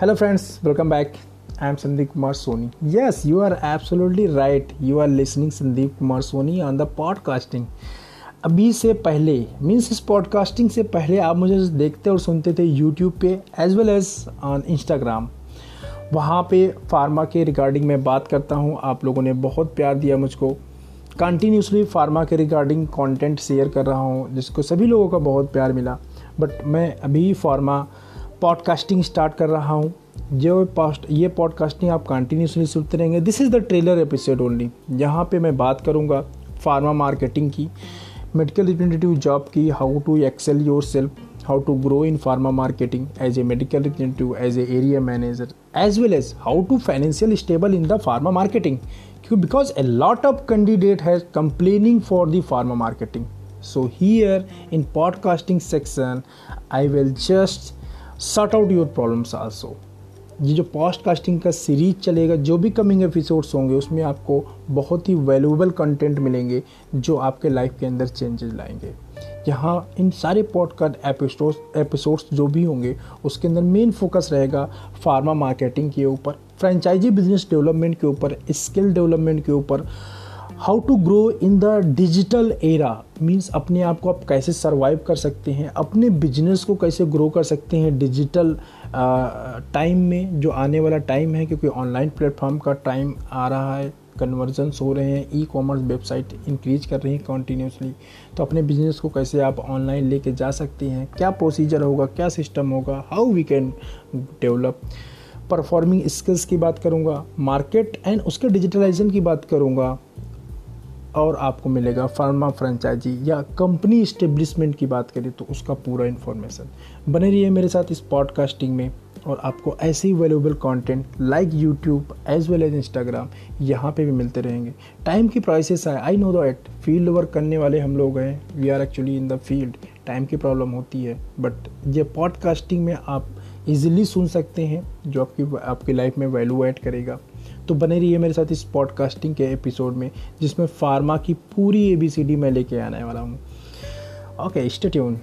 Hello, friends, welcome back. I am Sandeep Kumar Soni. Yes, you are absolutely right. You are listening Sandeep Kumar Soni on the podcasting. अभी से पहले means इस podcasting से पहले आप मुझे देखते और सुनते थे यूट्यूब पे as well as on Instagram वहाँ पे फार्मा के रिगार्डिंग मैं बात करता हूँ आप लोगों ने बहुत प्यार दिया मुझको कंटिन्यूसली फार्मा के रिगार्डिंग कंटेंट शेयर कर रहा हूँ जिसको सभी लोगों का बहुत प्यार मिला बट मैं अभी फार्मा पॉडकास्टिंग स्टार्ट कर रहा हूँ। जो पॉस्ट ये पॉडकास्टिंग आप कंटिन्यूसली सुनते रहेंगे। This is the trailer episode only यहाँ पे मैं बात करूँगा फार्मा मार्केटिंग की मेडिकल रिप्रेजेंटेटिव जॉब की how to excel yourself how to grow in pharma marketing as a medical representative as a area manager as well as how to financial stable in the pharma marketing क्यों because a lot of candidate has complaining for the pharma marketing so here in podcasting section I will just sort out your problems also ये जो podcasting का series चलेगा, जो भी coming episodes होंगे, उसमें आपको बहुत ही वैल्यूएबल कंटेंट मिलेंगे, जो आपके लाइफ के अंदर चेंजेस लाएँगे। यहाँ इन सारे पॉडकास्ट एपिसोड्स एपिसोड्स जो भी होंगे, उसके अंदर मेन फोकस रहेगा फार्मा मार्केटिंग के ऊपर फ्रेंचाइजी बिज़नेस डेवलपमेंट के ऊपर स्किल डेवलपमेंट के ऊपर how to grow in the digital era means अपने आप को आप कैसे सर्वाइव कर सकते हैं, अपने बिज़नेस को कैसे ग्रो कर सकते हैं डिजिटल टाइम में, जो आने वाला टाइम है, क्योंकि ऑनलाइन प्लेटफॉर्म का टाइम आ रहा है कन्वर्जन्स हो रहे हैं ई कॉमर्स वेबसाइट इंक्रीज कर रही हैं कॉन्टीन्यूसली तो अपने बिज़नेस को कैसे आप ऑनलाइन लेके जा सकते हैं, क्या प्रोसीजर होगा, क्या सिस्टम होगा how we can develop performing skills की बात करूँगा मार्केट एंड उसके डिजिटलाइजेशन की बात करूँगा। और आपको मिलेगा फार्मा फ्रेंचाइजी या कंपनी इस्टेब्लिशमेंट की बात करें तो उसका पूरा इन्फॉर्मेशन बने रहिए मेरे साथ इस पॉडकास्टिंग में और आपको ऐसे ही valuable content like YouTube as well as Instagram यहाँ पे भी मिलते रहेंगे। टाइम की प्राइसेस है I know that field work करने वाले हम लोग हैं। We are actually in the field time की प्रॉब्लम होती है। बट ये पॉडकास्टिंग में आप इजीली सुन सकते हैं, जो आपकी आपकी लाइफ में वैल्यू ऐड करेगा। तो बने रहिए मेरे साथ इस पॉडकास्टिंग के एपिसोड में, जिसमें फार्मा की पूरी ए बी सी डी मैं लेके आने वाला हूँ। Okay stay tune